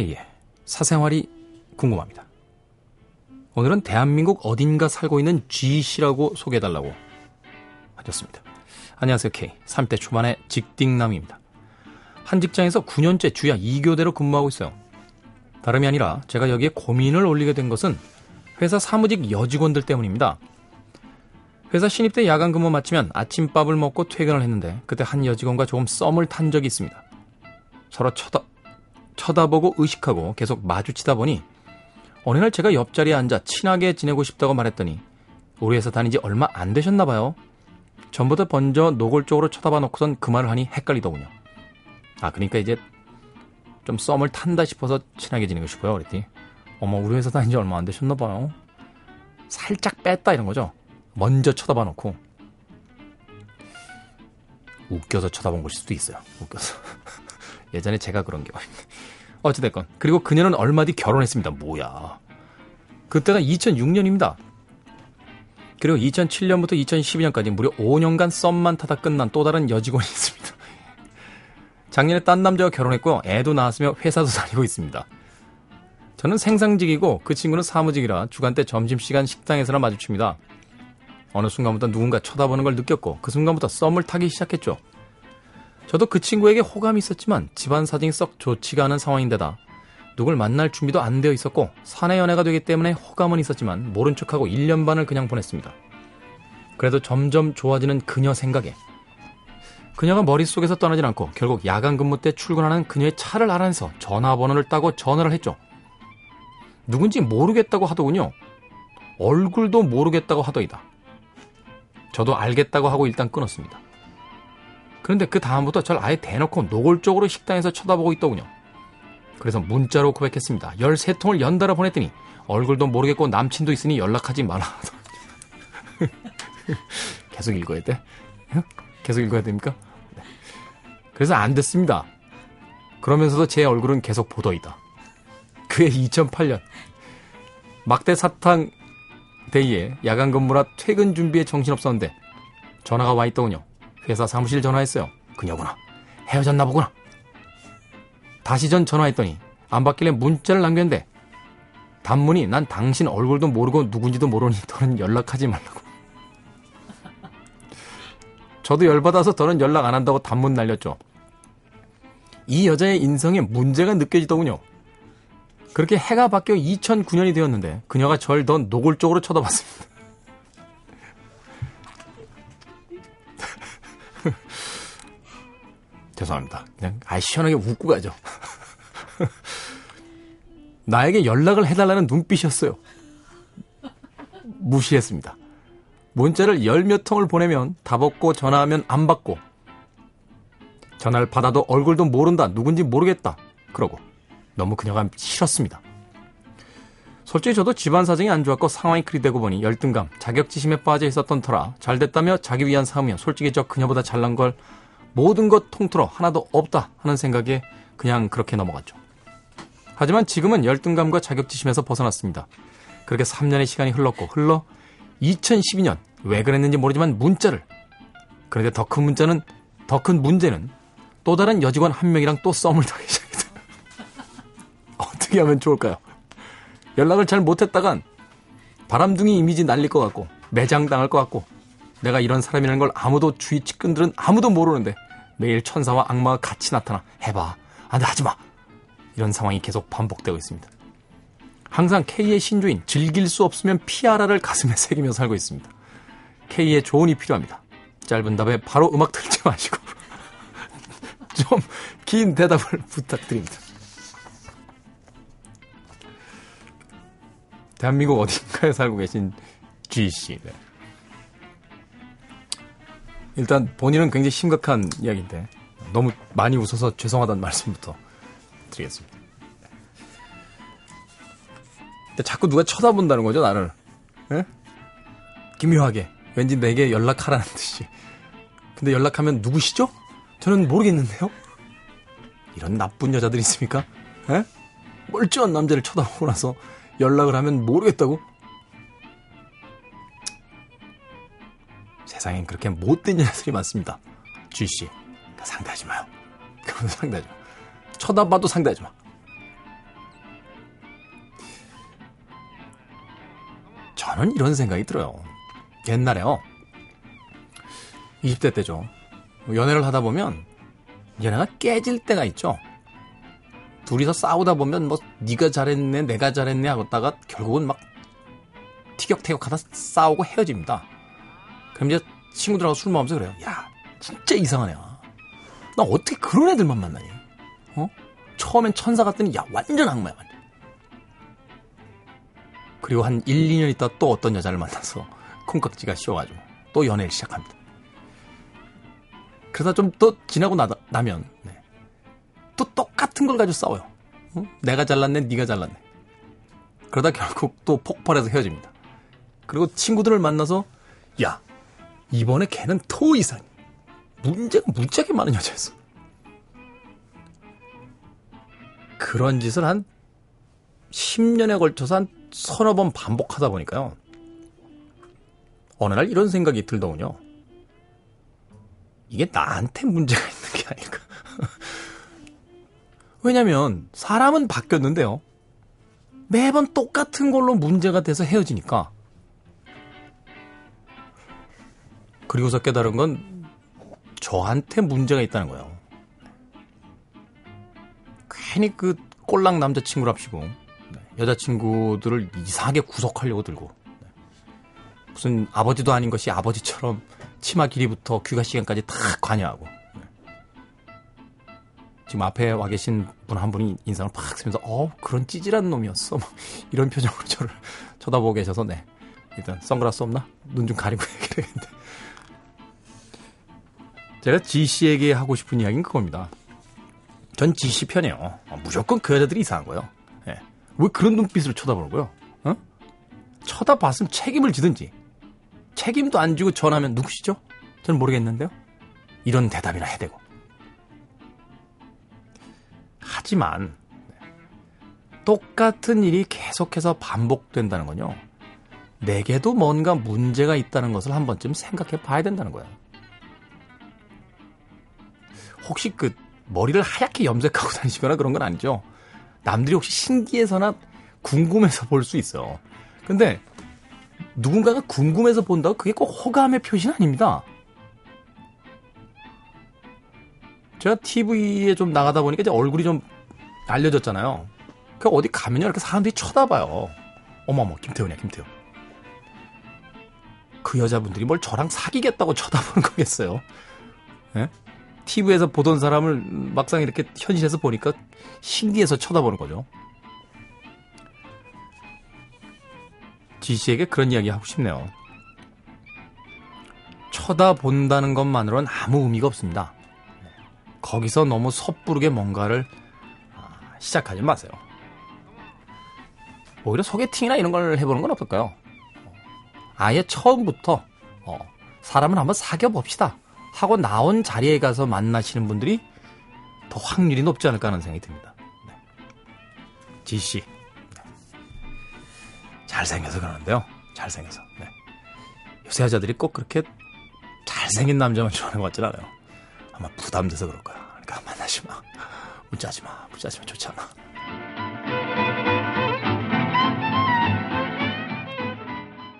K의 사생활이 궁금합니다. 오늘은 대한민국 어딘가 살고 있는 G씨라고 소개해달라고 하셨습니다. 안녕하세요 K. 3대 초반의 직딩남입니다. 한 직장에서 9년째 주야 2교대로 근무하고 있어요. 다름이 아니라 제가 여기에 고민을 올리게 된 것은 회사 사무직 여직원들 때문입니다. 회사 신입 때 야간 근무 마치면 아침밥을 먹고 퇴근을 했는데 그때 한 여직원과 조금 썸을 탄 적이 있습니다. 서로 쳐다, 쳐다보고 의식하고 계속 마주치다 보니 어느 날 제가 옆자리에 앉아 친하게 지내고 싶다고 말했더니 우리 회사 다닌 지 얼마 안 되셨나 봐요. 전부터 먼저 노골적으로 쳐다봐 놓고선 그 말을 하니 헷갈리더군요. 아 그러니까 이제 좀 썸을 탄다 싶어서 친하게 지내고 싶어요 그랬더니 어머 우리 회사 다닌 지 얼마 안 되셨나 봐요. 살짝 뺐다 이런 거죠. 먼저 쳐다봐 놓고 웃겨서 쳐다본 것일 수도 있어요. 웃겨서. 예전에 제가 그런 게 어찌됐건 그리고 그녀는 얼마 뒤 결혼했습니다. 뭐야. 그때가 2006년입니다. 그리고 2007년부터 2012년까지 무려 5년간 썸만 타다 끝난 또 다른 여직원이 있습니다. 작년에 딴 남자와 결혼했고 애도 낳았으며 회사도 다니고 있습니다. 저는 생상직이고 그 친구는 사무직이라 주간 때 점심시간 식당에서나 마주칩니다. 어느 순간부터 누군가 쳐다보는 걸 느꼈고 그 순간부터 썸을 타기 시작했죠. 저도 그 친구에게 호감이 있었지만 집안 사정이 썩 좋지가 않은 상황인데다 누굴 만날 준비도 안 되어 있었고 사내 연애가 되기 때문에 호감은 있었지만 모른 척하고 1년 반을 그냥 보냈습니다. 그래도 점점 좋아지는 그녀 생각에 그녀가 머릿속에서 떠나진 않고 결국 야간 근무 때 출근하는 그녀의 차를 알아내서 전화번호를 따고 전화를 했죠. 누군지 모르겠다고 하더군요. 얼굴도 모르겠다고 하더이다. 저도 알겠다고 하고 일단 끊었습니다. 그런데 그 다음부터 절 아예 대놓고 노골적으로 식당에서 쳐다보고 있더군요. 그래서 문자로 고백했습니다. 13통을 연달아 보냈더니 얼굴도 모르겠고 남친도 있으니 연락하지 마라. 계속 읽어야 돼? 계속 읽어야 됩니까? 네. 그래서 안 됐습니다. 그러면서도 제 얼굴은 계속 보더이다. 그해 2008년 막대 사탕 데이에 야간 근무라 퇴근 준비에 정신없었는데 전화가 와 있더군요. 회사 사무실 전화했어요. 그녀구나. 헤어졌나 보구나. 다시 전 전화했더니 안 받길래 문자를 남겼는데 단문이 난 당신 얼굴도 모르고 누군지도 모르니 더는 연락하지 말라고. 저도 열받아서 더는 연락 안 한다고 단문 날렸죠. 이 여자의 인성에 문제가 느껴지더군요. 그렇게 해가 바뀌어 2009년이 되었는데 그녀가 절 더 노골적으로 쳐다봤습니다. 죄송합니다. 그냥 아 시원하게 웃고 가죠. 나에게 연락을 해달라는 눈빛이었어요. 무시했습니다. 문자를 열 몇 통을 보내면 답 없고 전화하면 안 받고 전화를 받아도 얼굴도 모른다 누군지 모르겠다 그러고 너무 그녀가 싫었습니다. 솔직히 저도 집안 사정이 안 좋았고 상황이 그리 되고 보니 열등감, 자격지심에 빠져 있었던 터라 잘 됐다며 자기 위한 삶이며 솔직히 저 그녀보다 잘난 걸 모든 것 통틀어 하나도 없다 하는 생각에 그냥 그렇게 넘어갔죠. 하지만 지금은 열등감과 자격지심에서 벗어났습니다. 그렇게 3년의 시간이 흘렀고 흘러 2012년 왜 그랬는지 모르지만 문자를 그런데 더 큰 문자는 더 큰 문제는 또 다른 여직원 한 명이랑 또 썸을 타기 시작했어요. 어떻게 하면 좋을까요? 연락을 잘 못했다간 바람둥이 이미지 날릴 것 같고 매장당할 것 같고 내가 이런 사람이라는 걸 아무도 주위 측근들은 아무도 모르는데 매일 천사와 악마가 같이 나타나 해봐 안돼 하지마 이런 상황이 계속 반복되고 있습니다. 항상 K의 신조인 즐길 수 없으면 피하라를 가슴에 새기며 살고 있습니다. K의 조언이 필요합니다. 짧은 답에 바로 음악 틀지 마시고 좀 긴 대답을 부탁드립니다. 대한민국 어딘가에 살고 계신 G씨. 네. 일단 본인은 굉장히 심각한 이야기인데 너무 많이 웃어서 죄송하다는 말씀부터 드리겠습니다. 자꾸 누가 쳐다본다는 거죠, 나를. 에? 기묘하게. 왠지 내게 연락하라는 듯이. 근데 연락하면 누구시죠? 저는 모르겠는데요? 이런 나쁜 여자들 있습니까? 에? 멀쩡한 남자를 쳐다보고 나서 연락을 하면 모르겠다고? 세상엔 그렇게 못된 녀석이 많습니다. 쥐씨, 그러니까 상대하지 마요. 그럼 상대하지 마. 쳐다봐도 상대하지 마. 저는 이런 생각이 들어요. 옛날에요. 20대 때죠. 연애를 하다 보면 연애가 깨질 때가 있죠. 둘이서 싸우다 보면 뭐 네가 잘했네 내가 잘했네 하고다가 결국은 막 티격태격하다 싸우고 헤어집니다. 그럼 이제 친구들하고 술 먹으면서 그래요. 야, 진짜 이상하네. 나 어떻게 그런 애들만 만나니? 어? 처음엔 천사 같더니 야, 완전 악마야, 완전. 그리고 한 1, 2년 있다 또 어떤 여자를 만나서 콩깍지가 씌워가지고 또 연애를 시작합니다. 그러다 좀 또 지나고 나, 나면 네. 또 똑같은 걸 가지고 싸워요. 어? 내가 잘났네, 네가 잘났네. 그러다 결국 또 폭발해서 헤어집니다. 그리고 친구들을 만나서 야 이번에 걔는 토 이상 문제가 무지하게 많은 여자였어. 그런 짓을 한 10년에 걸쳐서 한 서너 번 반복하다 보니까요. 어느 날 이런 생각이 들더군요. 이게 나한테 문제가 있는 게 아닐까. 왜냐면 사람은 바뀌었는데요. 매번 똑같은 걸로 문제가 돼서 헤어지니까. 그리고서 깨달은 건 저한테 문제가 있다는 거예요. 괜히 그 꼴랑 남자친구랍시고 여자친구들을 이상하게 구속하려고 들고 무슨 아버지도 아닌 것이 아버지처럼 치마 길이부터 귀가 시간까지 다 관여하고 지금 앞에 와 계신 분 한 분이 인상을 팍 쓰면서 어 그런 찌질한 놈이었어. 막 이런 표정으로 저를 쳐다보고 계셔서 네. 일단 선글라스 없나? 눈 좀 가리고 얘기를 했는데 제가 지씨에게 하고 싶은 이야기는 그겁니다. 전 지씨 편이에요. 어, 무조건 그 여자들이 이상한 거예요. 네. 왜 그런 눈빛으로 쳐다보고요? 어? 쳐다봤으면 책임을 지든지 책임도 안 지고 전하면 누구시죠? 저는 모르겠는데요. 이런 대답이나 해야 되고. 하지만 똑같은 일이 계속해서 반복된다는 건요. 내게도 뭔가 문제가 있다는 것을 한 번쯤 생각해 봐야 된다는 거예요. 혹시 그 머리를 하얗게 염색하고 다니시거나 그런 건 아니죠? 남들이 혹시 신기해서나 궁금해서 볼 수 있어요. 근데 누군가가 궁금해서 본다고 그게 꼭 호감의 표시는 아닙니다. 제가 TV에 좀 나가다 보니까 이제 얼굴이 좀 알려졌잖아요. 그 어디 가면요 이렇게 사람들이 쳐다봐요. 어머머 김태훈이야 김태훈. 그 여자분들이 뭘 저랑 사귀겠다고 쳐다보는 거겠어요. 예? TV에서 보던 사람을 막상 이렇게 현실에서 보니까 신기해서 쳐다보는 거죠. 지씨에게 그런 이야기 하고 싶네요. 쳐다본다는 것만으로는 아무 의미가 없습니다. 거기서 너무 섣부르게 뭔가를 아, 시작하지 마세요. 오히려 소개팅이나 이런 걸 해보는 건 어떨까요? 아예 처음부터 어, 사람을 한번 사귀어 봅시다 하고 나온 자리에 가서 만나시는 분들이 더 확률이 높지 않을까 하는 생각이 듭니다. 네. 지씨 잘생겨서 그러는데요. 잘생겨서. 네. 요새 여자들이 꼭 그렇게 잘생긴 남자만 좋아하는 것 같진 않아요. 아마 부담돼서 그럴 거야. 그러니까 만나지 마. 문자하지 마. 문자하지 마. 좋지 않아.